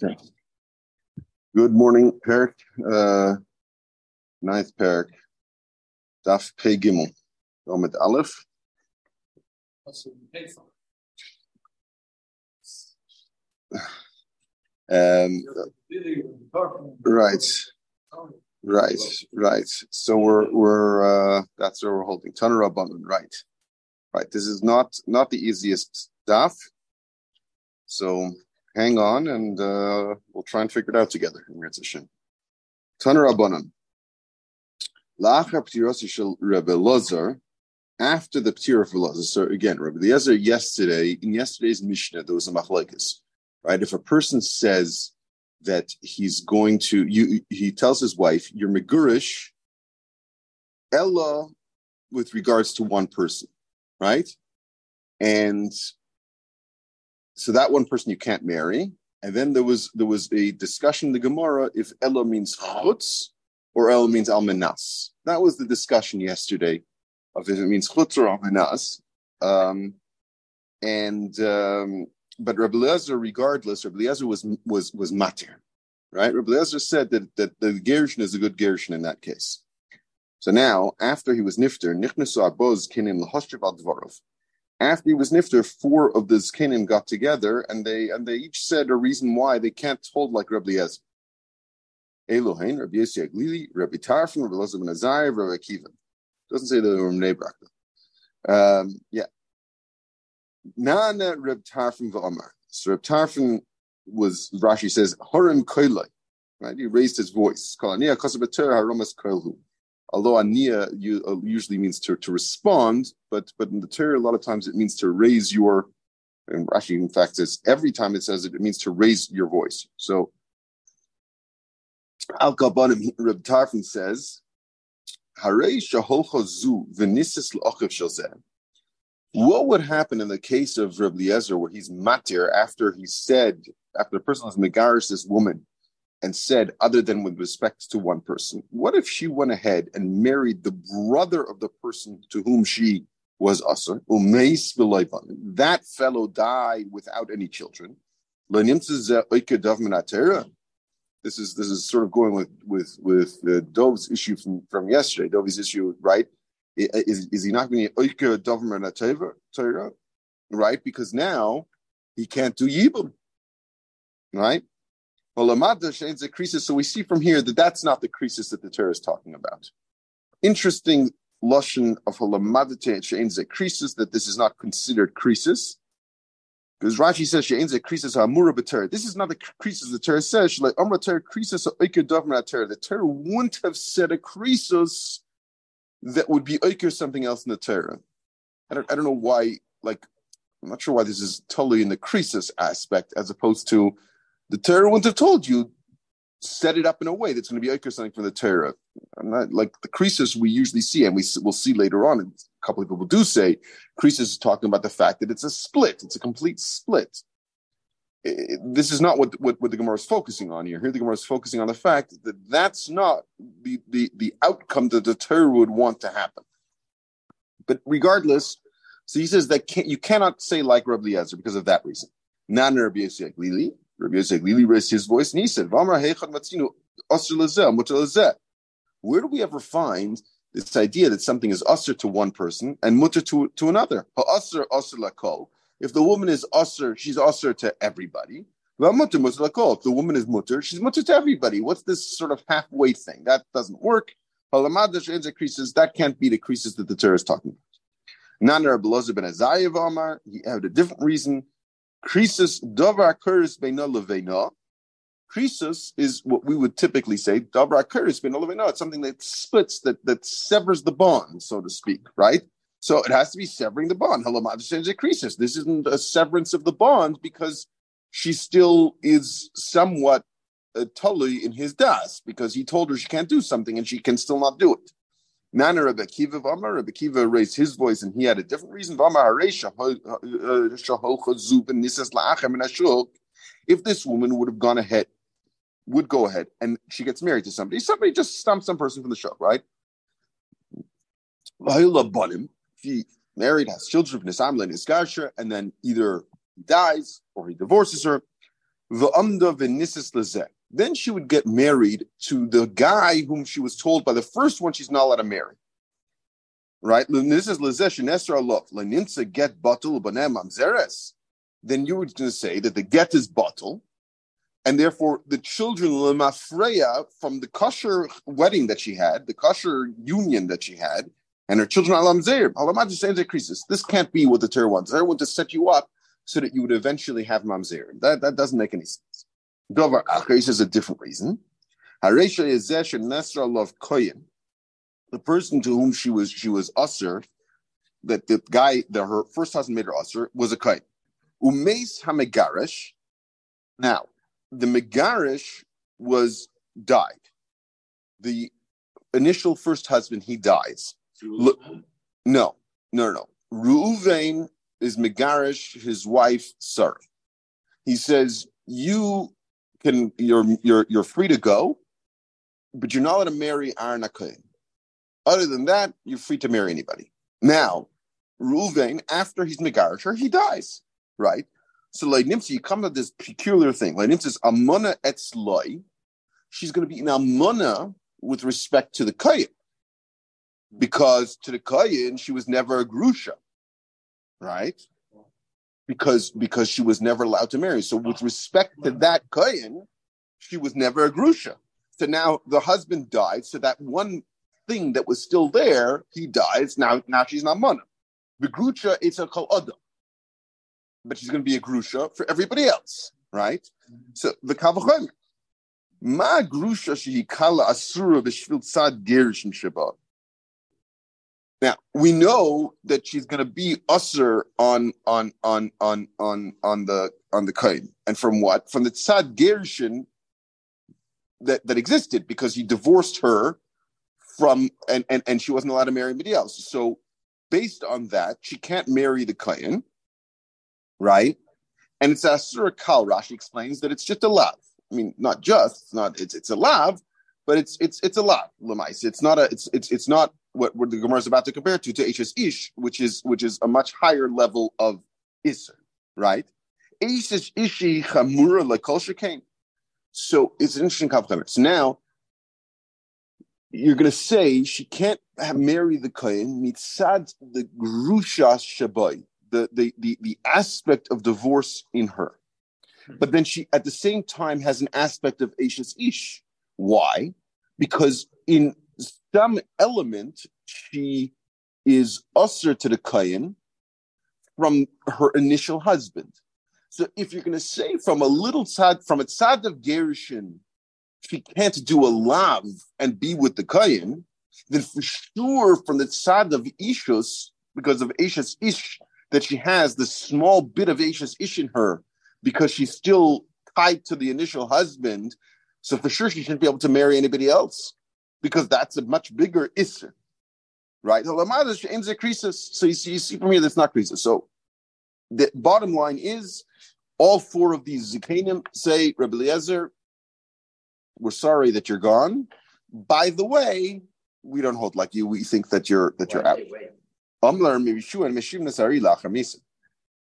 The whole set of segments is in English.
Good morning, Perk. Uh, ninth Perk. Daf Pei Gimel. Omid Aleph. Um, right, right, right. So we're we're uh, that's where we're holding Tanur Rabbanon. Right, right. This is not not the easiest daf. So hang on, and uh, we'll try and figure it out together. Tanur Rabbanon. After the Ptir of Elazar, so again, Rabbi Eliezer yesterday, in yesterday's Mishnah, there was a machlekes, right? If a person says that he's going to, you, he tells his wife, you're megurish, Ella, with regards to one person, right? And so that one person you can't marry. And then there was there was a discussion in the Gemara if Ella means chutz or Ella means almanas. That was the discussion yesterday of if it means chutz or almanas. Um, and um, but Rabbi Eliezer, regardless, Rabbi Eliezer was was was matir, right? Rabbi Eliezer said that that the gershon is a good gershon in that case. So now, after he was nifter, nichnasu aboz kinim lahoshev al dvarov after he was nifter, four of the zkenim got together and they and they each said a reason why they can't hold like Rabbi Eliezer. Elohain, Rabbi Yossi Aglili, Rabbi Tarfon, Rabbi Elazar ben Azariah, Rabbi Akiva. Doesn't say the were Nebrak. Um, yeah. Nana Reb Tarfon v'Amar. So Reb Tarfon was Rashi says Horim Koilai. Right, he raised his voice. Kalania Kasabater Haromas Koilhu although ania uh, usually means to, to respond, but but in the Torah a lot of times it means to raise your. And Rashi, in fact, says every time it says it, it means to raise your voice. So Al Kabanim Reb Tarfon says, What would happen in the case of Reb Eliezer where he's matir after he said, after the person was megarish this woman, and said, other than with respect to one person, what if she went ahead and married the brother of the person to whom she was usher? That fellow died without any children. This is this is sort of going with with with uh, Dove's issue from, from yesterday. Dove's issue, right? Is, is he not going to oike Dovman Torah, right? Because now he can't do yibum, right? So we see from here that that's not the krisis that the Torah is talking about. Interesting lashon of halamadate krisis that this is not considered krisis. Because Rashi says she'en krisis hamura b'Torah. This is not the krisis the Torah says. Like amra Torah krisis oiker dovmer. The Torah wouldn't have said a krisis that would be oiker something else in the Torah. I don't, I don't know why. Like I'm not sure why this is totally in the krisis aspect as opposed to the Torah wouldn't have told you set it up in a way that's going to be Iker something from the Torah. I'm not like the krisis we usually see, and we will see later on. And a couple of people do say krisis is talking about the fact that it's a split, it's a complete split. It, this is not what, what, what the Gemara is focusing on here. Here, the Gemara is focusing on the fact that that's not the, the, the outcome that the Torah would want to happen. But regardless, so he says that can, you cannot say like Rabbi Eliezer because of that reason. Nan Rabbi Yosef Lili, Rabbi Yosef Lili raised his voice and he said, Where do we ever find this idea that something is usher to one person and mutter to, to another? If the woman is usher, she's usher to everybody. If the woman is mutter, she's mutter to everybody. What's this sort of halfway thing? That doesn't work. That can't be the krisis that the Torah is talking about. Nana he had a different reason. Krisis davar kuris beina leveina. Krisis is what we would typically say davar kuris beina leveina. It's something that splits, that that severs the bond, so to speak, right? So it has to be severing the bond. Krisis. This isn't a severance of the bond because she still is somewhat uh, tully in his das because he told her she can't do something and she can still not do it. Nana Rabbi Kiva Vamar, Rabbi Kiva raised his voice and he had a different reason. Uh, if this woman would have gone ahead, would go ahead, and she gets married to somebody, somebody just stumps some person from the show, right? He married, has children, and then either he dies or he divorces her. v'nisis lezeh. Then she would get married to the guy whom she was told by the first one she's not allowed to marry. Right? This is lezesh nesra alof. Leninsa get batul mamzeres. Then you were going to say that the get is batul, and therefore the children lemafreya from the kosher wedding that she had, the kosher union that she had, and her children alam zeir. This can't be what the Torah wants. The Torah wants to set you up so that you would eventually have mamzer. That that doesn't make any sense. Dovar achris is a different reason. Haresha yezesh and nesra love koyin. The person to whom she was she was usher, that the guy that her first husband made her usher was a koyin. Umeis hamegarish. Now, the megarish was died. The initial first husband he dies. Look, no, no, no. Reuven is Megarish, his wife Sarah. He says, "You can, you're you're you're free to go, but you're not allowed to marry Aaron Akoin. Other than that, you're free to marry anybody." Now, Reuven, after he's Megarish, he dies, right? So like Nimsa, you come to this peculiar thing. Like Nimsa says, Amuna etzloi. She's going to be in Amuna with respect to the Kayin. Because to the Kayin, she was never a Grusha right? Because because she was never allowed to marry. So with respect to that kohen, she was never a grusha. So now the husband died. So that one thing that was still there, he dies. Now now she's not mana. The grusha it's a kol but she's going to be a grusha for everybody else, right? So the kavachomer. Ma grusha shehikala asura b'shvil tzad gerishim shabbat. Now we know that she's going to be usher on on on on on on the on the kain, and from what? From the tzad that that existed because he divorced her from and and and she wasn't allowed to marry anybody else. So based on that, she can't marry the kain, right? And it's asur kal. Rashi explains that it's just a lav. I mean, not just it's not it's it's a lav, but it's it's it's a lav lemais. It's not a it's it's it's not what, what the Gemara is about to compare to to Ishes Ish, which is which is a much higher level of Isser, right? Ishes Ishi Chamura Lekol Shekain. So it's an interesting compliment. So now you're going to say she can't marry the Kohen mitzad the grusha shabai, the, the the the aspect of divorce in her, but then she at the same time has an aspect of Ashes Ish. Why? Because in some element she is usher to the kayin from her initial husband. So if you're going to say from a little tzad, from a tzad of Gerishin, she can't do a lav and be with the kayin, then for sure from the tzad of Ishus, because of Ishus Ish, that she has the small bit of Ishus Ish in her, because she's still tied to the initial husband, so for sure she shouldn't be able to marry anybody else because that's a much bigger isser, right? So you see, you see from here that's not krisis. So the bottom line is all four of these zikanim say, Rebbe Eliezer, we're sorry that you're gone. By the way, we don't hold like you. We think that you're that you're out.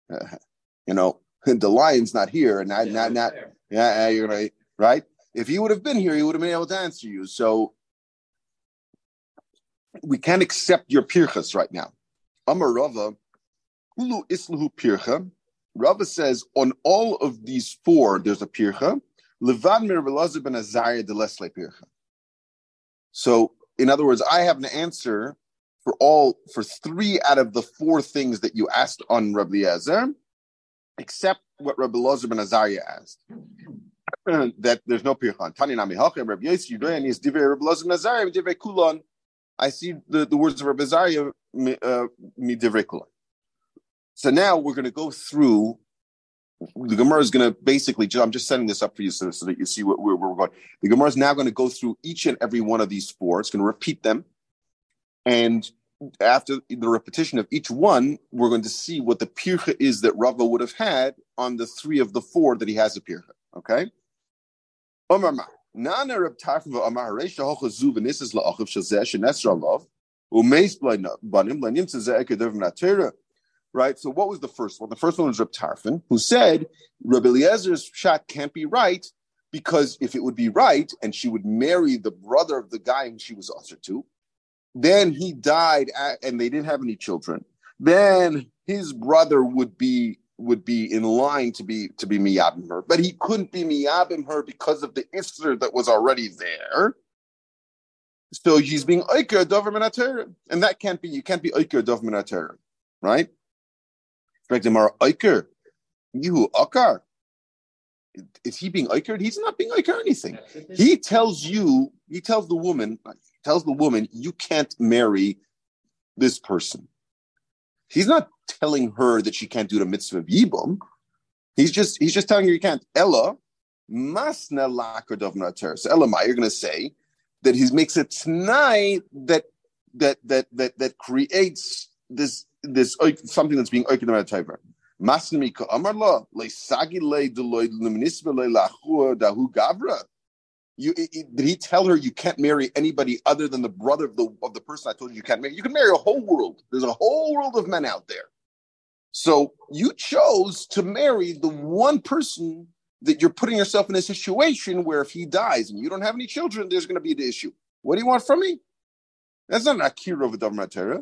You know, the lion's not here, and not, not, not, yeah, you're right, right? If he would have been here, he would have been able to answer you. So we can't accept your pirchas right now. Amar Rava, Hulu Islahu Pircha. Rava says on all of these four, there's a pircha. Levan mir ben Azariah de Lesle pircha. So, in other words, I have an answer for all for three out of the four things that you asked on Rabbi Eliezer, except what Rabbi Lazar ben Azariah asked. that there's no pircha. Tani nami halchem Rabbi is divrei Rabbi Lazar ben Azariah divrei kulon. I see the, the words of Rabbi Zariah uh. So now we're going to go through. The Gemara is going to basically. I'm just setting this up for you so, so that you see where, where, we're going. The Gemara is now going to go through each and every one of these four. It's going to repeat them, and after the repetition of each one, we're going to see what the pircha is that Rava would have had on the three of the four that he has a pircha. Okay. Omar Nana Reb Tarfva Amar Reisha Hocha Zu v'Nisas la'achiv shazeh shenesra lov u'meis banim l'anim tzezeh ekedev v'natera right? So what was the first one? The first one was Reb Tarfon, who said Reb Eliezer's shot can't be right because if it would be right and she would marry the brother of the guy who she was usher to, then he died at, and they didn't have any children. Then his brother would be would be in line to be to be miyabim her, but he couldn't be miyabim her because of the iftar that was already there. So he's being oiker dover and that can't be. You can't be oiker dover right? Oiker, you akar. Is he being oiker? He's not being oiker anything. He tells you. He tells the woman. Tells the woman you can't marry this person. He's not telling her that she can't do the mitzvah of yibum. He's just he's just telling her you can't. Ella masna lakar dovnater. So Ella, you're going to say that he makes a tonight that that that that that creates this this something that's being oiked about Tiber. Masnimi ka amar lo le deloy le le lachua dahu gavra. You, it, did he tell her you can't marry anybody other than the brother of the of the person I told you you can't marry? You can marry a whole world. There's a whole world of men out there. So you chose to marry the one person that you're putting yourself in a situation where if he dies and you don't have any children, there's going to be the issue. What do you want from me? That's not an akira of a davmatera.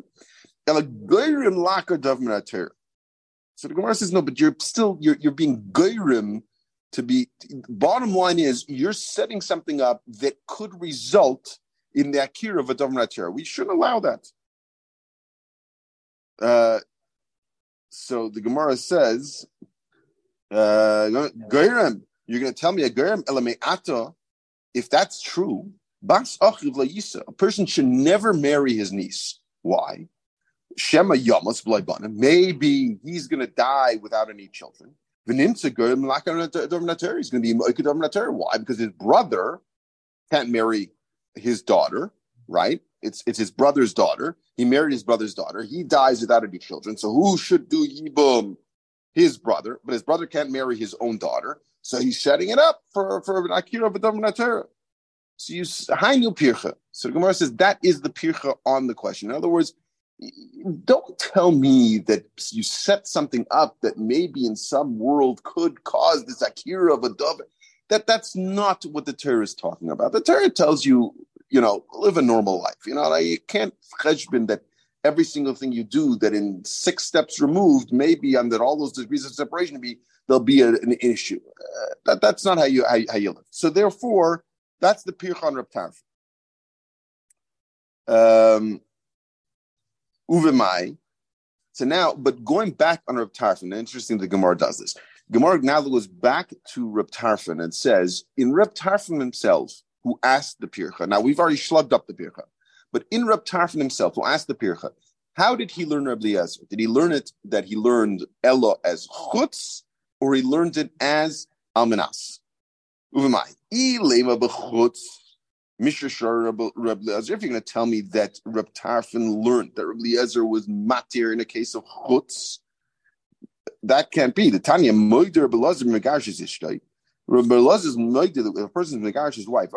So the Gemara says no, but you're still you're you're being goyrim to be. Bottom line is you're setting something up that could result in the akira of a davmatera. We shouldn't allow that. Uh, so the Gemara says, uh, you're going to tell me a Goyim ata. If that's true, Bas a person should never marry his niece. Why? Shema Yamas Maybe he's going to die without any children. He's going to be Why? Because his brother can't marry his daughter, right? It's it's his brother's daughter. He married his brother's daughter. He dies without any children. So who should do yibum? His brother, but his brother can't marry his own daughter. So he's setting it up for for an akira of a So you new pircha. So the Gemara says that is the pircha on the question. In other words, don't tell me that you set something up that maybe in some world could cause this akira of a dove. That that's not what the Torah is talking about. The Torah tells you you know, live a normal life. You know, you can't cheshbon that every single thing you do that in six steps removed, maybe under all those degrees of separation, be there'll be a, an issue. Uh, that, that's not how you how, how, you live. So therefore, that's the pirchan Reb Tarf. Um, Uvemai. So now, but going back on Reb Tarfon, interesting the Gemara does this. Gemara now goes back to Reb Tarfon and says, in Reb Tarfon himself, who asked the Pircha. Now we've already slugged up the Pircha, but in Reb Tarfon himself, who asked the Pircha, how did he learn Reb Eliezer? Did he learn it that he learned Ella as chutz, or he learned it as almanas? Uvamai, ilema bechutz. Mishra Reb Eliezer. If you're going to tell me that Reb Tarfon learned that Reb Eliezer was matir in a case of chutz, that can't be. The Tanya Moider Reb Eliezer Megash is Rabbi Elazar's that if a person is negarish his wife,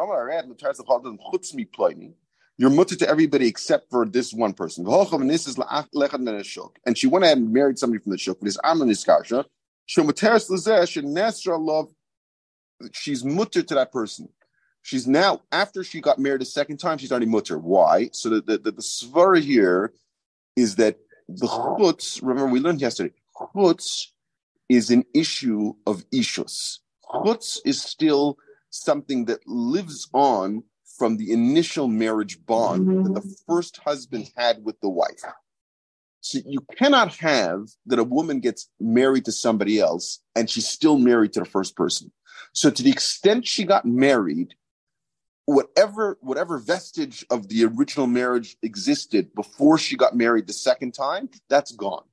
you're mutter to everybody except for this one person. And she went ahead and married somebody from the shuk. This Amon Iskarsha. She's mutter to that person. She's now, after she got married a second time, she's already mutter. Why? So the, the, the, the here is that the chutz, remember we learned yesterday, chutz is an issue of ishus chutz is still something that lives on from the initial marriage bond mm-hmm. that the first husband had with the wife. So you cannot have that a woman gets married to somebody else and she's still married to the first person. So to the extent she got married, whatever whatever vestige of the original marriage existed before she got married the second time, that's gone.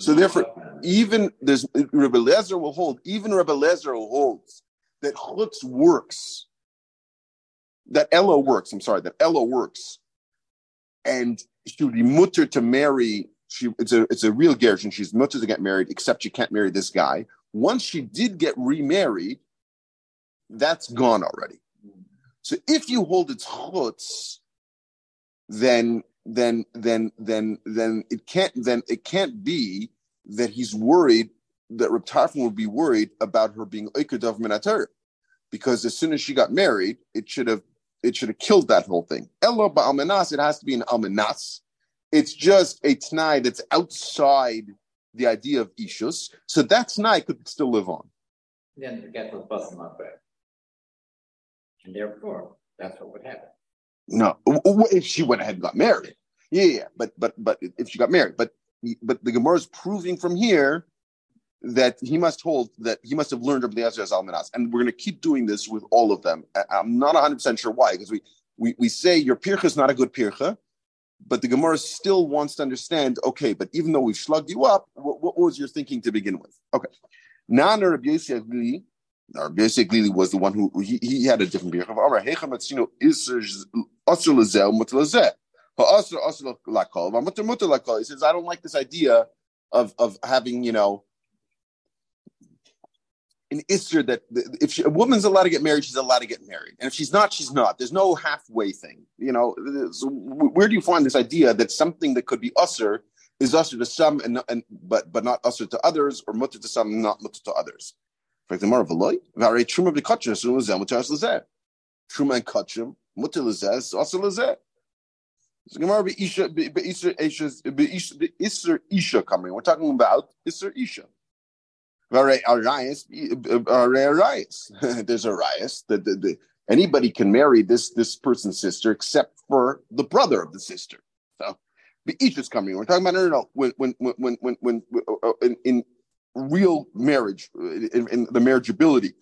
So therefore, even there's Rebbe Lezer will hold, even Rebbe Lezer holds that chutz works, that Ella works. I'm sorry, that Ella works, and she would be mutter to marry. She it's a it's a real gershon. She's mutter to get married, except she can't marry this guy. Once she did get remarried, that's gone already. So if you hold its chutz, then then then then then it can't then it can't be that he's worried that Reb would be worried about her being Oikadav Minatar. Because as soon as she got married, it should have it should have killed that whole thing. Elo ba'almanas, it has to be an almanas. It's just a t'nai that's outside the idea of ishus. So that t'nai could still live on. Then the get was busting up. And therefore, that's what would happen. No, if she went ahead and got married. Yeah, yeah, but but but if she got married, but but the Gemara is proving from here that he must hold that he must have learned Rabbi Eliezer as Almanas, and we're going to keep doing this with all of them. I'm not 100 percent sure why, because we, we we say your pircha is not a good pircha, but the Gemara still wants to understand. Okay, but even though we've slugged you up, what, what was your thinking to begin with? Okay, now Rabbi Yosef Glili was the one who he, he had a different pircha. Amar Hecham Atzino Iser Asur Lazel Mutar Lazeh. He says, I don't like this idea of of having you know an isser that if she, a woman's allowed to get married, she's allowed to get married, and if she's not, she's not. There's no halfway thing. You know, so where do you find this idea that something that could be usser is usser to some and, and but but not usser to others, or mutter to some not mutter to others? For example, v'loy v'arei truma b'katchim so l'zeh mutter as l'zeh. Truma and l'zeh is usser l'zeh. So Gemara be'isha be'isha isha coming. We're talking about isser isha. There's a rias. that the, the, anybody can marry this this person's sister except for the brother of the sister. So is coming. We're talking about no, no, no. When when when when when, uh, in, in real marriage, in, in the marriageability,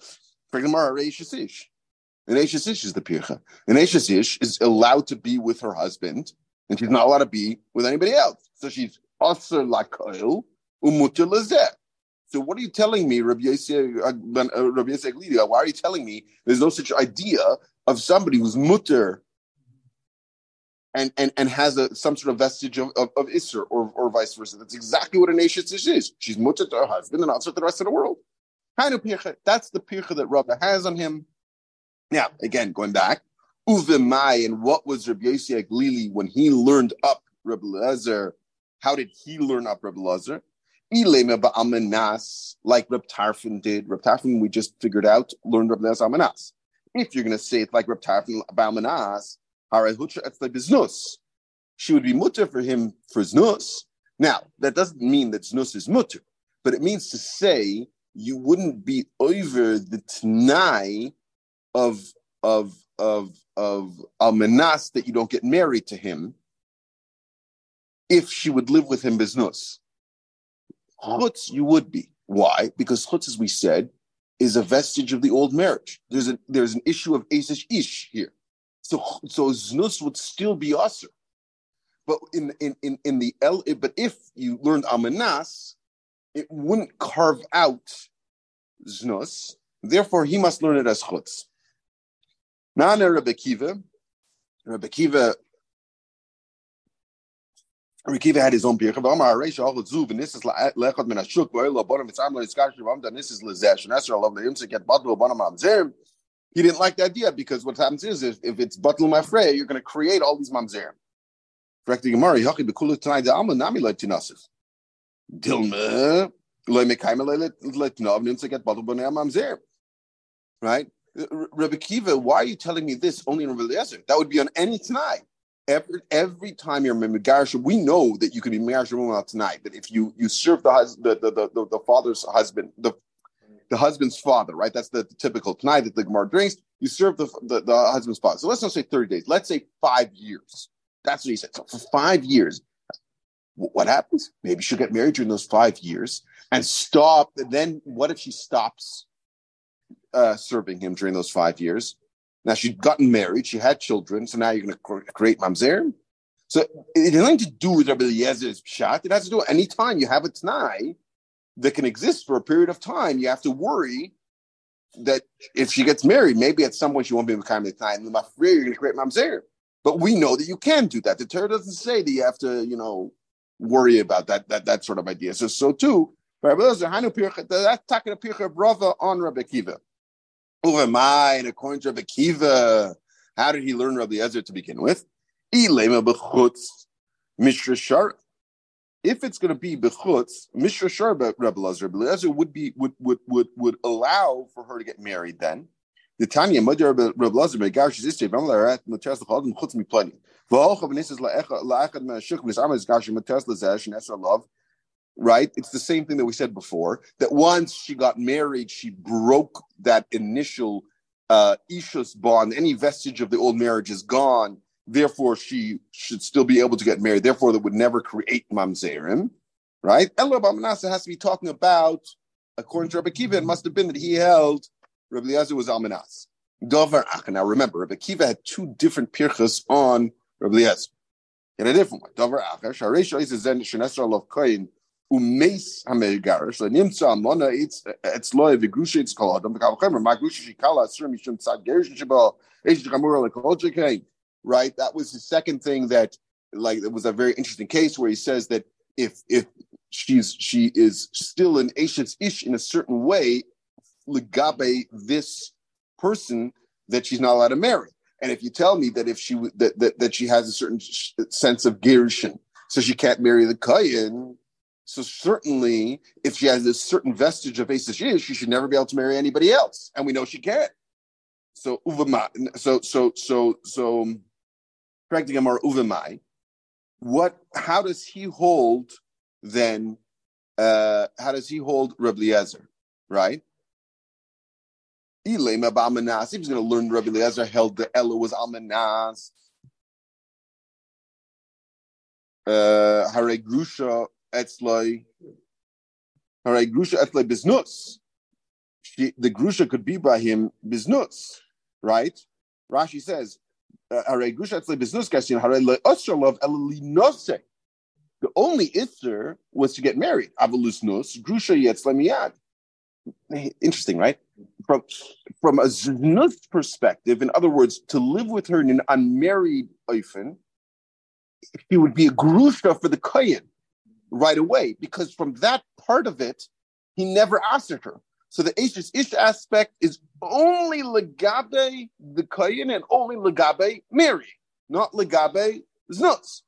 for Gemara, Reishasish. And Eishasish is the pircha. And Eishasish is allowed to be with her husband, and she's not allowed to be with anybody else. So she's aser lakoil umutir. So what are you telling me, Rabbi Yosef, uh, uh, Why are you telling me there's no such idea of somebody who's mutter and, and, and has a, some sort of vestige of, of, of Isser or, or vice versa? That's exactly what a nation is. She's mutter to her husband and also to the rest of the world. That's the pircha that Rabbi has on him. Now, again, going back, Uvimai, and what was Rabbi Yosef Glili when he learned up Rabbi Lezer? How did he learn up Rabbi Lezer? like Reb Tarfon did. Reb Tarfon, we just figured out, learned Reb Lezer Amanas. If you're going to say it like Reb Tarfon Amanas, she would be mutter for him for znus. Now, that doesn't mean that znus is mutter, but it means to say you wouldn't be over the t'nai of of of of almanas that you don't get married to him if she would live with him biznus. Chutz, you would be. Why? Because chutz, as we said, is a vestige of the old marriage. There's a there's an issue of asish ish here. So so znus would still be usher. But in in in, in the el but if you learned amanas, it wouldn't carve out znus. Therefore, he must learn it as chutz. Nana Rebbe Kiva. Rebbe Kiva Rekiva had his own beer. Amar Areisha all zuv and this is lechot min ashuk boil bonim it's amlo iskash ram dan this is lezesh and of the imsik get bottle bonim mamzer. He didn't like the idea because what happens is if, if it's bottle mafrey, you're going to create all these mamzer. Correct Gemara. Tinasif. Dilma loy mamzer. Right. Rebbe Kiva, why are you telling me this only in Eliezer? That would be on any tonight every every time you're Megarish, we know that you can be Megarish tonight. That if you you serve the husband, the, the, the, the father's husband, the the husband's father, right? That's the, the typical tonight that the Gemara drinks. You serve the, the, the husband's father. So let's not say 30 days. Let's say five years. That's what he said. So for five years, what happens? Maybe she'll get married during those five years and stop. Then what if she stops uh, serving him during those five years? Now she'd gotten married, she had children, so now you're going to create mamzer. So it has nothing to do with Rabbi Eliezer's shot. It has to do with any time you have a t'nai that can exist for a period of time, you have to worry that if she gets married, maybe at some point she won't be becoming the t'nai, and you're going to create mamzer. But we know that you can do that. The Torah doesn't say that you have to, you know, worry about that that that sort of idea. So so too, that's talking to Pircha brother on Rabbi Kiva. Who am I? And according to Rabbi Kiva, how did he learn Rabbi Ezer to begin with? Mishra if it's going to be bechutz, Mishra Sharba Rebbe Lezer, Rebbe would be would would would would allow for her to get married then. The Tanya Mother Rebbe Lezer Megar she's istay Vam Larat Matas Lechadim Chutz Miplani. V'Och Avnesis La'echad La'echad Me'ashuk Nis Amas Gash Matas Lezesh and Esra Love. Right, it's the same thing that we said before. That once she got married, she broke that initial uh, Ishus bond. Any vestige of the old marriage is gone therefore she should still be able to get married. Therefore, that would never create mamzerim, right? Elo Manasseh has to be talking about, according to Rabbi Kiva, it must have been that he held Rabbi Eliezer was almanas. Dover Ach. Now remember, Rabbi Kiva had two different pirchas on Rabbi Eliezer. In a different one, Dover Ach. Sharesh is zen shenesra lov koyin umeis hamergarish lenimtza amona it's it's loy v'grusha it's called adam v'kav chemer ma grusha shikala asur mishum tzad gerish sheba eish chamura lekol right? That was the second thing that, like, it was a very interesting case where he says that if if she's she is still an Ashes ish in a certain way, legabe this person that she's not allowed to marry. And if you tell me that if she that that, that she has a certain sense of gerushin, so she can't marry the kayin, so certainly if she has a certain vestige of ish, she should never be able to marry anybody else, and we know she can't. So so so so so Uvemai. What? How does he hold then? Uh, how does he hold Rabbi? Right. If was going to learn Rabbi Eliezer held the Ella was Almanas. Uh, Hare Grusha Etzloi. Hare Grusha Etzloi. The Grusha could be by him Biznus, right? Rashi says, the only itzer was to get married. Interesting, right? From from a znus perspective, in other words, to live with her in an unmarried oifen, he would be a grusha for the kohen right away, because from that part of it, he never asked her. So the Ashes Ish aspect is only legabe the Kayin and only legabe Mary, not legabe Znus.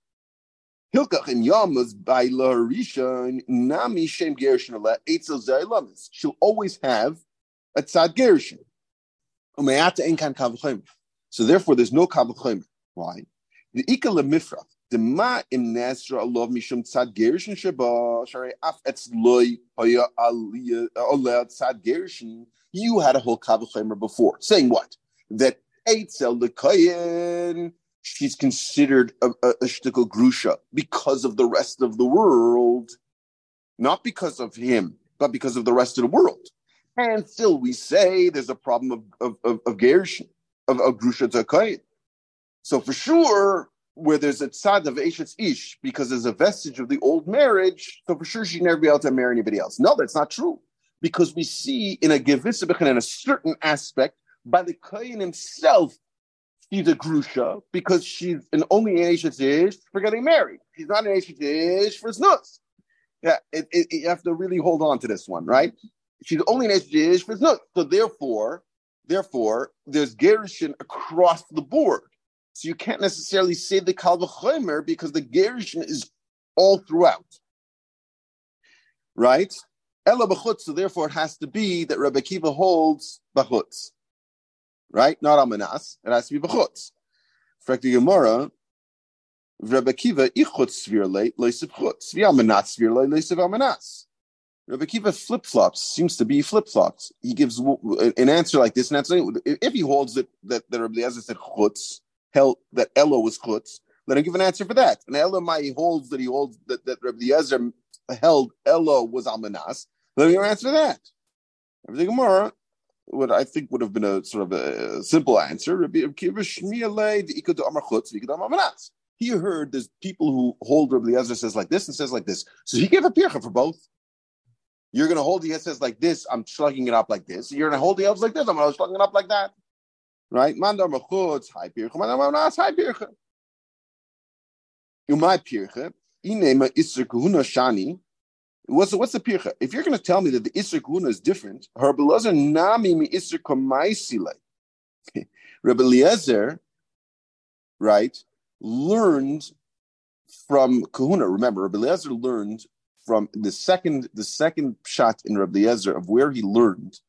Hilkach and Yamas by Laharisha Nami Shem Gershon Eitzel Zaylamis. She'll always have a tzad Gershon. So therefore, there's no kavachim. Why? The ikal mifrach Dema im Nesra Allah mishum tzad gerushin sheba shari af etzloi hoya aliyah tzad gerushin. You had a whole kavachemer before, saying what? That Eitzel the Kayin, she's considered a, a, a shtickle grusha because of the rest of the world, not because of him, but because of the rest of the world. And still, we say there's a problem of of of, of gerushin, of, of grusha to So for sure, where there's a tzad of Eshetz Ish because there's a vestige of the old marriage, so for sure she'd never be able to marry anybody else. No, that's not true. Because we see in a Gevisabich in a certain aspect, by the Kayan himself, she's a Grusha because she's an only an Eshetz Ish for getting married. She's not an Eshetz Ish for Znus. Yeah, it, it, you have to really hold on to this one, right? She's only an Eshetz Ish for Znus. So therefore, therefore, there's Gerushin across the board. So you can't necessarily say the Kal V'chomer because the Gerushin is all throughout. Right? Ella b'chutz, so therefore it has to be that Rabbi Kiva holds b'chutz. Right? Not amanas. It has to be b'chutz. Frekti Gemara, Rabbi Kiva ichutz svir le, leisiv chutz. V'amanat svir le, leisiv amanas. Rabbi Kiva flip flops seems to be flip flops. He gives an answer like this, and answer if he holds it that, that Rabbi Eliezer said chutz, held that Elo was chutz, let him give an answer for that. And Elo he holds that he holds that, that Rabbi Yezer held Elo was Amanas. Let me give an answer for that. Everything Gemara, what I think would have been a sort of a simple answer, Rabbi he heard there's people who hold Rabbi Yezer says like this and says like this. So he gave a pircha for both. You're going to hold the says like this, I'm slugging it up like this. You're going to hold the L's like this, I'm going to slugging it up like that. Right? Mandar mechutz, high pircha. Mandar manas, high pircha. Umay pircha. Inema isser kahuna shani. What's what's the pircha? If you're going to tell me that the isser kahuna is different, Rabbi Eliezer nami mi isser kamaisile. Rabbi Eliezer, right, learned from Kahuna. Remember, Rabbi Eliezer learned from the second the second shot in Rabbi Eliezer of where he learned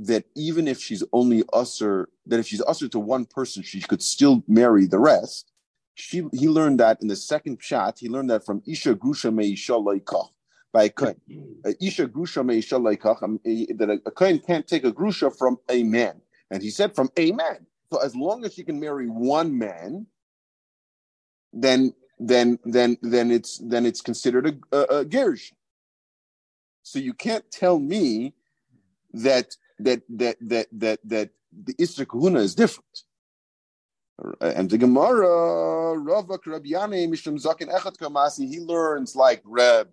that even if she's only usher, that if she's usher to one person, she could still marry the rest. She, he learned that in the second shot. He learned that from Isha Grusha Meisha by a kohen. Isha Grusha Meisha um, that a, a kohen can't take a grusha from a man. And he said from a man. So as long as she can marry one man, then then then then it's then it's considered a, a, a gersh. So you can't tell me that that that that that that the Isra Kahuna is different. And the Gemara, Ravak Rab Yanai Mishum Zakin Echad Kamasi, he learns like Reb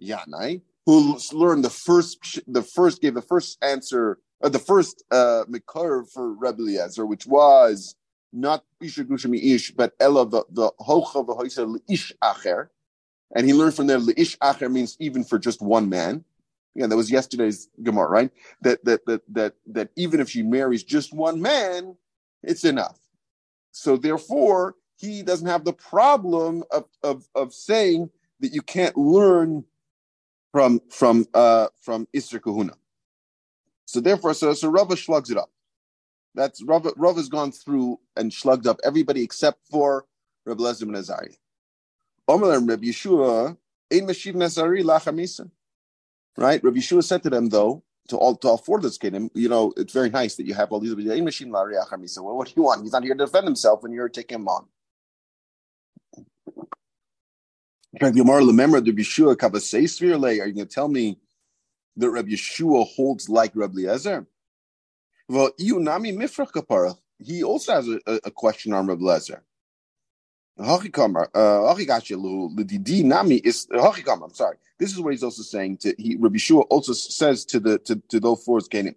Yanai, who learned the first, the first gave the first answer, uh, the first uh, Mikar for Reb Eliezer, which was not Isha Gushami Ish, but Ella the the Hocha Ish Acher, and he learned from there Ish Acher means even for just one man. Again, that was yesterday's Gemara, right? That that that that that even if she marries just one man, it's enough. So therefore, he doesn't have the problem of of, of saying that you can't learn from from uh from Isra Kahuna. So therefore, so so Rava slugs it up. That's Rava. Rava's gone through and slugged up everybody except for Rabbi Lezer ben Azariah. Omer Rabbi Yeshua, ein Meshiv Nazari lachamisa. Right? Rabbi Yeshua said to them, though, to all to all four of this kingdom, you know, it's very nice that you have all these machine Well, what do you want? He's not here to defend himself when you're taking him on. The Yeshua Are you going to tell me that Rabbi Yeshua holds like Rabbi Eliezer? Well, he also has a, a question on Rabbi Eliezer. Uh, I'm sorry. This is what he's also saying to he Rabbi Shua also says to the to, to those four Ganim.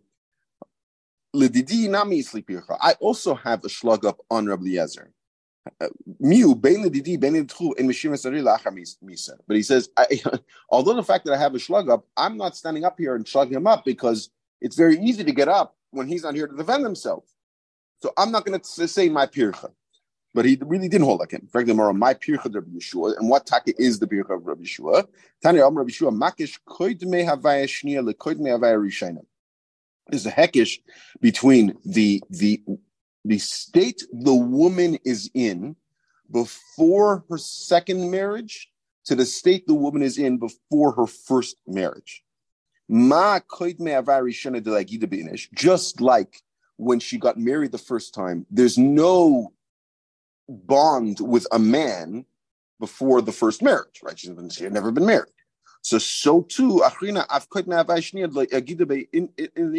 I also have a slug up on Rabbi Yezer. Uh, but he says, I, although the fact that I have a slug up, I'm not standing up here and slugging him up because it's very easy to get up when he's not here to defend himself. So I'm not going to say my pircha but he really didn't hold like him. In fact, my pircha Rabbi Yeshua, and what taka is the pircha of Rabbi Yeshua? Tani Am Rabbi Yeshua, makish koid me havaya shnia le koid me havaya rishayim. There's a heckish between the the the state the woman is in before her second marriage to the state the woman is in before her first marriage. Ma koid me havaya Just like when she got married the first time, there's no bond with a man before the first marriage, right? She's been, she had never been married. So, so too, in in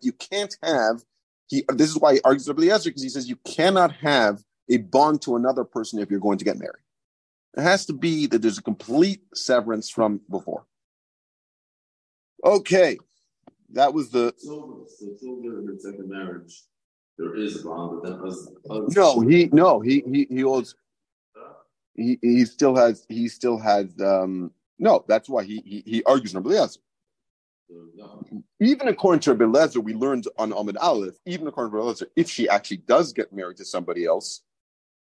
you can't have. He, this is why he argues with Eliezer because he says you cannot have a bond to another person if you're going to get married. It has to be that there's a complete severance from before. Okay, that was the. So, so, so second marriage there is a bond, but then us, us no, he no, he he he holds. He he still has he still has um no. That's why he he, he argues Rabbi Eliezer. Even according to Rabbi Eliezer, we learned on Ahmed Aleph. Even according to Rabbi Eliezer, if she actually does get married to somebody else,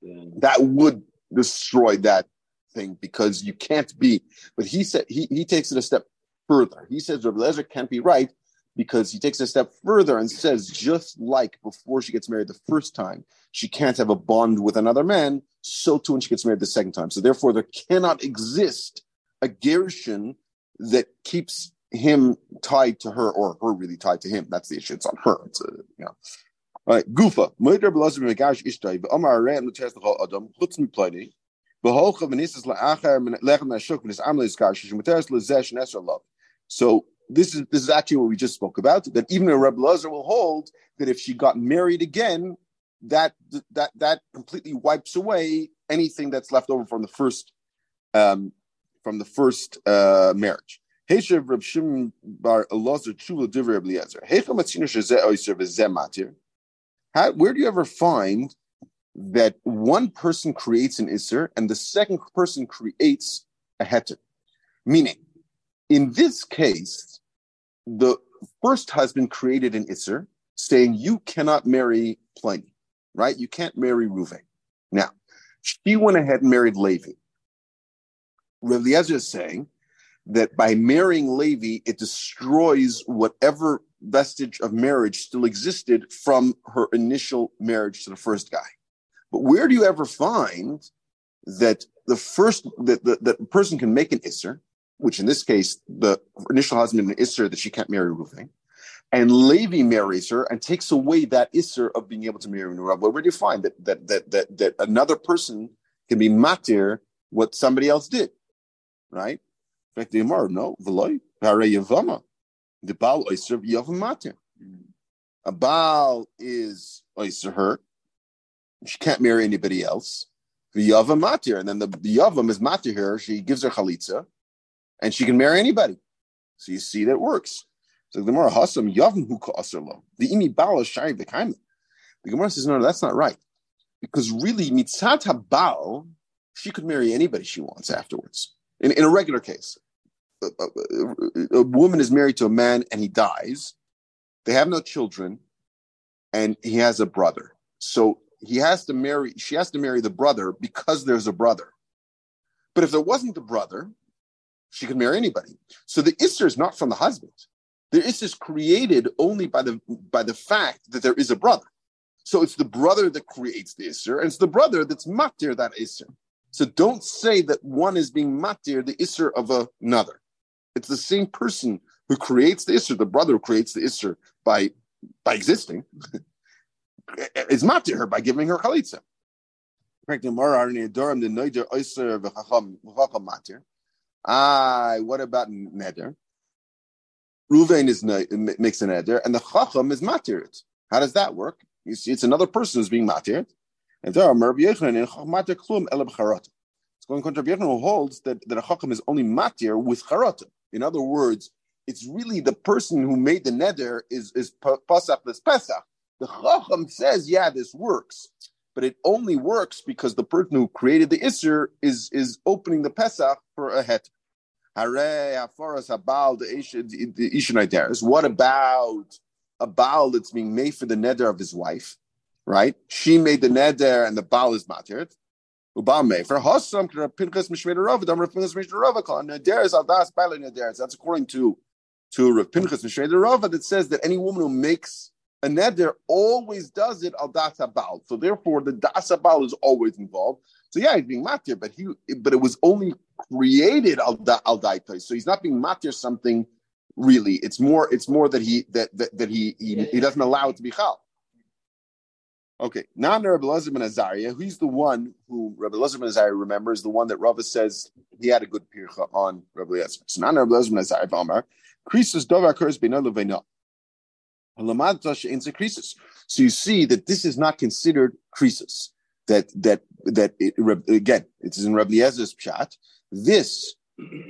then... that would destroy that thing because you can't be. But he said he he takes it a step further. He says Rabbi Eliezer can't be right because he takes a step further and says, just like before she gets married the first time, she can't have a bond with another man, so too when she gets married the second time. So therefore, there cannot exist a gershon that keeps him tied to her or her really tied to him. That's the issue. It's on her. It's a, you know. All right, Gufa. So this is this is actually what we just spoke about. That even a Rebbe Lazar will hold that if she got married again, that that that completely wipes away anything that's left over from the first um, from the first uh, marriage. Where do you ever find that one person creates an isser and the second person creates a heter? Meaning, in this case, the first husband created an Isser saying, You cannot marry Pliny, right? You can't marry Ruvain. Now, she went ahead and married Levi. Rav is saying that by marrying Levi, it destroys whatever vestige of marriage still existed from her initial marriage to the first guy. But where do you ever find that the first that the, that person can make an isser, which in this case the initial husband an isser that she can't marry Ruvain, and Levi marries her and takes away that isser of being able to marry Nurav. Where do you find that that that that that another person can be matir what somebody else did, right? In fact, the Gemara no v'loy yavama the Baal Oyser Yavam Matir. A Baal is Oyser her. She can't marry anybody else. The Yavam Matir. And then the, the Yavam is Matir her. She gives her Chalitza and she can marry anybody. So you see that works. So the Gemara Hasam Yavam Hu. The Imi Baal is Shai The Gemara says, no, no, that's not right. Because really, Mitzat HaBaal, she could marry anybody she wants afterwards. In, in a regular case a, a, woman is married to a man and he dies, they have no children, and he has a brother. So he has to marry, she has to marry the brother because there's a brother. But if there wasn't a brother, she could marry anybody. So the Isser is not from the husband. The Isser is created only by the by the fact that there is a brother. So it's the brother that creates the Isser, and it's the brother that's matir that Isser. So don't say that one is being matir the Isser of another. It's the same person who creates the Isser, the brother who creates the Isser by by existing, is matir her by giving her chalitza. Ah, what about neder? Ruvain is makes a neder, and the chacham is matir it. How does that work? You see, it's another person who's being matir. And there are Yechon in matir klum elab charata. It's going contra Yechon who holds that, that a chacham is only matir with charata. In other words, it's really the person who made the neder is is pasach this pesach. The chacham says, yeah, this works, but it only works because the person who created the isser is is opening the pesach for a het. What about a baal that's being made for the neder of his wife? Right? She made the neder and the baal is Nederes. That's according to to Rav Pinchas Mishmeda Rav that says that any woman who makes a neder always does it al das abal. So therefore, the das abal is always involved. So yeah, he's being matir, but he but it was only created al al So he's not being matir something really. It's more it's more that he that that, that he, he he doesn't allow it to be chal. Okay, now Rabbi Elazar ben Azariah, he's the one who Rabbi Elazar ben Azariah remembers, the one that Rava says he had a good pircha on Rabbi Elazar. So now Rabbi Elazar ben Azariah, Amar, Krisus dova occurs beina leveina. So you see that this is not considered krisus. That that that it, again, it is in Rabbi Eliezer's pshat. This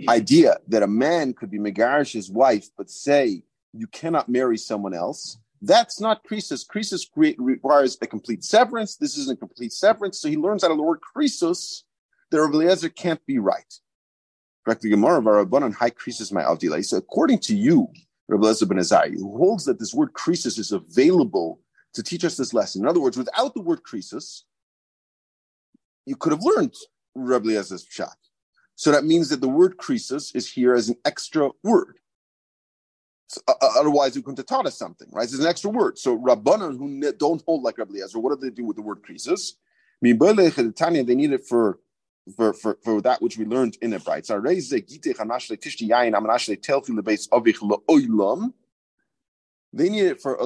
idea that a man could be megarish his wife, but say you cannot marry someone else that's not krisus. Krisus requires a complete severance. This isn't a complete severance. So he learns out of the word krisus that Rabbi Eliezer can't be right. Correct the Gemara of high krisus my avdilay. So according to you, Rabbi Eliezer ben Azari, who holds that this word krisus is available to teach us this lesson. In other words, without the word krisus, you could have learned Rabbi Eliezer's pshat. So that means that the word krisus is here as an extra word. Uh, uh, otherwise, we couldn't have taught us something, right? It's an extra word. So Rabbanan who don't hold like Rabbi Eliezer, what do they do with the word krisus? They need it for for, for, for that which we learned in the bright. They need it for a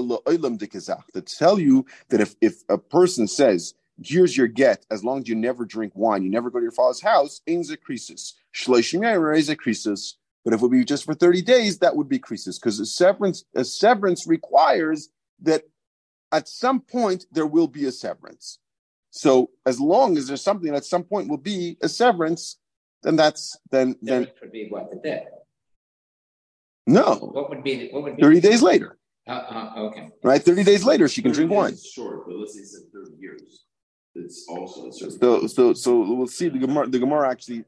dekazach to tell you that if, if a person says, here's your get, as long as you never drink wine, you never go to your father's house, ain't a krisis. A krisis. But if it would be just for 30 days, that would be krisus because a severance, a severance requires that at some point there will be a severance. So as long as there's something at some point will be a severance, then that's then then could be what the debt. No. What would be what would be 30 days later. Uh, uh, okay. Right, 30 days later she can drink wine. Short, but let's say it's 30 years. It's also so so so we'll see the Gemara the Gemara actually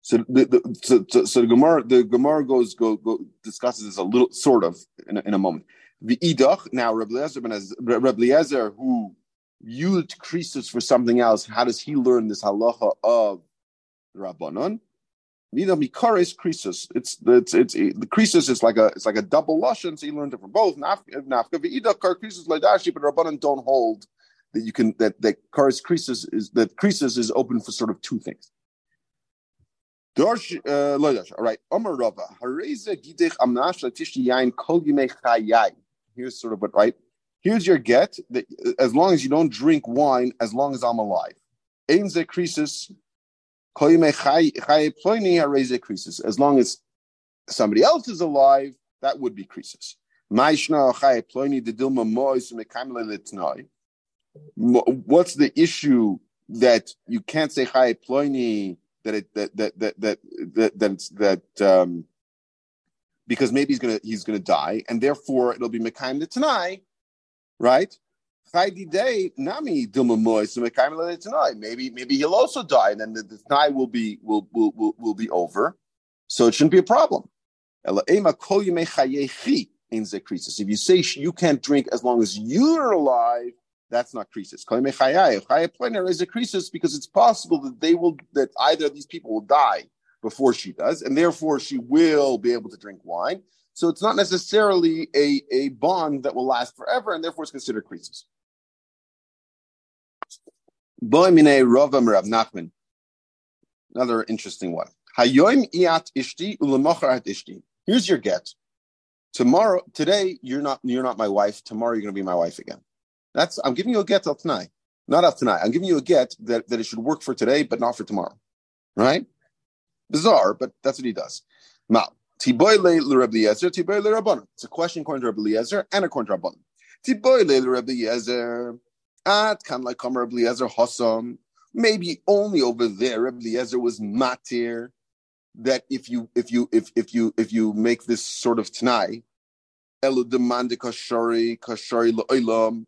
so the, the so, so, so, the Gemara the Gemara goes go, go discusses this a little sort of in a, in a moment. The idach now Rabbi Eliezer, who used krisus for something else. How does he learn this halacha of Rabbanon. Nida mikares krisus. It's it's it's the krisus is like a it's like a double lashon. So you learned it from both. Nafka v'ida kar krisus leidashi, but Rabbanon don't hold that you can that that kares krisus is that krisus is open for sort of two things. Dorsh uh. All right. Omar Rava. Hareza gidich amnash latish yain kol yimei chayai. Here's sort of what right. Here's your get. That as long as you don't drink wine, as long as I'm alive. Krisus as long as somebody else is alive, that would be krisis. What's the issue that you can't say that it that that that that that that, that um, because maybe he's gonna he's gonna die and therefore it'll be mekayim the tanai, right? Maybe maybe he'll also die, and then the, the night will be will, will will will be over. So it shouldn't be a problem. If you say you can't drink as long as you're alive, that's not krisis. is a krisis because it's possible that they will that either of these people will die before she does, and therefore she will be able to drink wine. So it's not necessarily a, a bond that will last forever, and therefore it's considered krisis. Another interesting one. Here's your get. Tomorrow, today you're not you're not my wife. Tomorrow you're going to be my wife again. That's I'm giving you a get till tonight, not up tonight. I'm giving you a get that, that it should work for today, but not for tomorrow. Right? Bizarre, but that's what he does. Now, Tiboy Le Reblieser, Tiboy Lurabon. it's a question according to Rabbi Eliezer and according to Rabbanon. Tiboy Rabbi Eliezer. At of like Kamar Eliezer Hassam, maybe only over there Rabbi Eliezer was matir that if you if you if if you if you make this sort of tanai, elu demande kashari kashari lo'ilam,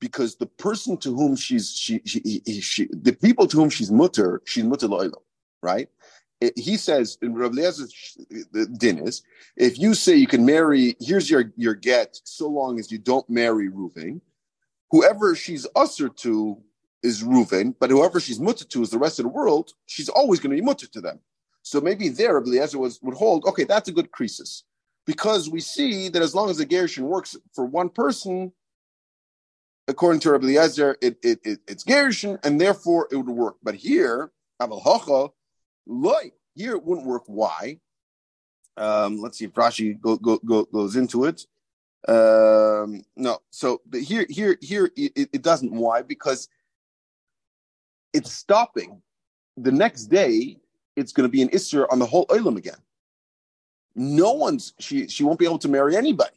because the person to whom she's she, she, she, the people to whom she's mutter she's mutter lo'ilam, right? He says in Rabbi Eliezer's din is if you say you can marry, here's your your get, so long as you don't marry Ruvain whoever she's usher to is Reuven, but whoever she's mutter to is the rest of the world, she's always going to be mutter to them. So maybe there, Eliezer was would hold, okay, that's a good crisis. Because we see that as long as the Gerushin works for one person, according to Rabbi Eliezer, it, it, it, it's Gerushin, and therefore it would work. But here, Aval loy, here it wouldn't work. Why? Um, let's see if Rashi go, go, go, goes into it. Um, no, so but here, here, here, it, it doesn't. Why? Because it's stopping. The next day, it's going to be an Isser on the whole Olam again. No one's she she won't be able to marry anybody.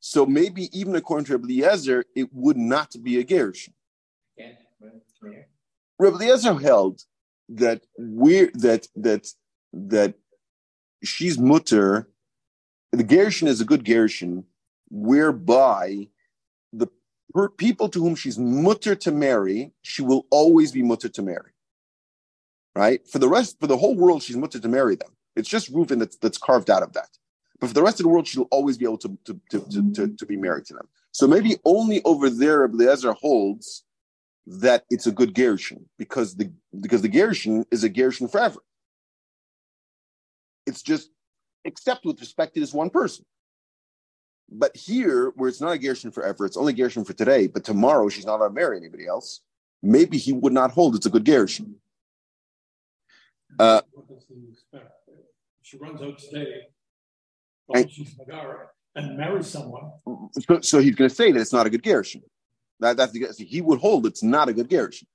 So maybe even according to Rabbi Eliezer, it would not be a gerushin. Yeah. Rabbi Eliezer held that we're that that that she's mutter the Gerushin is a good Gerushin, whereby the per, people to whom she's mutter to marry, she will always be mutter to marry. Right? For the rest, for the whole world, she's mutter to marry them. It's just Reuven that's, that's carved out of that. But for the rest of the world, she'll always be able to, to, to, to, to, to be married to them. So maybe only over there, Eliezer holds that it's a good Gerushin because the because the Gerushin is a Gerushin forever. It's just except with respect to this one person. But here, where it's not a Gerushin forever, it's only Gerushin for today, but tomorrow she's not going to marry anybody else, maybe he would not hold it's a good Gerushin. Uh, what does he expect? She runs out today, and, she's Megara, and marries someone. So, so he's going to say that it's not a good Gerushin. That, that's the, he would hold it's not a good Gerushin.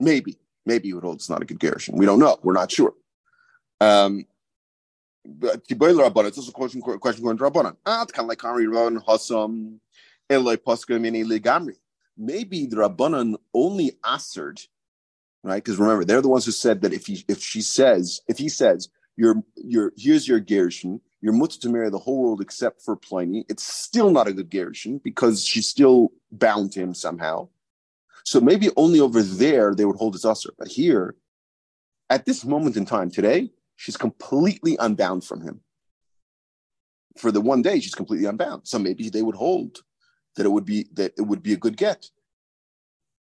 Maybe, maybe he would hold it's not a good Gerushin. We don't know. We're not sure. Um, it's also a question, question going to Rabbanan. Ah, it's kind of like Henry Rabbanan Hassam, Eloi Posca Mini Ligamri. Maybe the Rabbanan only answered, right? Because remember, they're the ones who said that if he, if she says, if he says, you're, you're, here's your Gerushin, you're mutter to marry the whole world except for Ploni, it's still not a good Gerushin because she's still bound to him somehow. So maybe only over there they would hold his usher. But here, at this moment in time today, she's completely unbound from him. For the one day, she's completely unbound. So maybe they would hold that it would be that it would be a good get.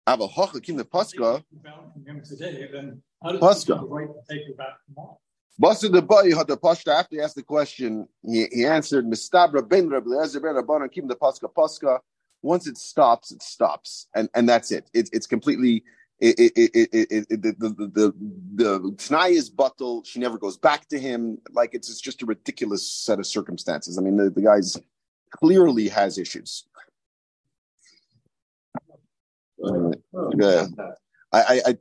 Aval Hochakim the Pascha. Bound from him today, then How does Pascha. the right to take her back tomorrow? Basta the boy had the pashta after he asked the question, he, he answered, Mistabra ben Rabbi Eliezer ben the pascha pascha. Once it stops, it stops, and and that's it. It's it's completely. It, it, it, it, it, it, the the the the is buttle. She never goes back to him. Like it's, it's just a ridiculous set of circumstances. I mean, the, the guy's clearly has issues. Uh, I, I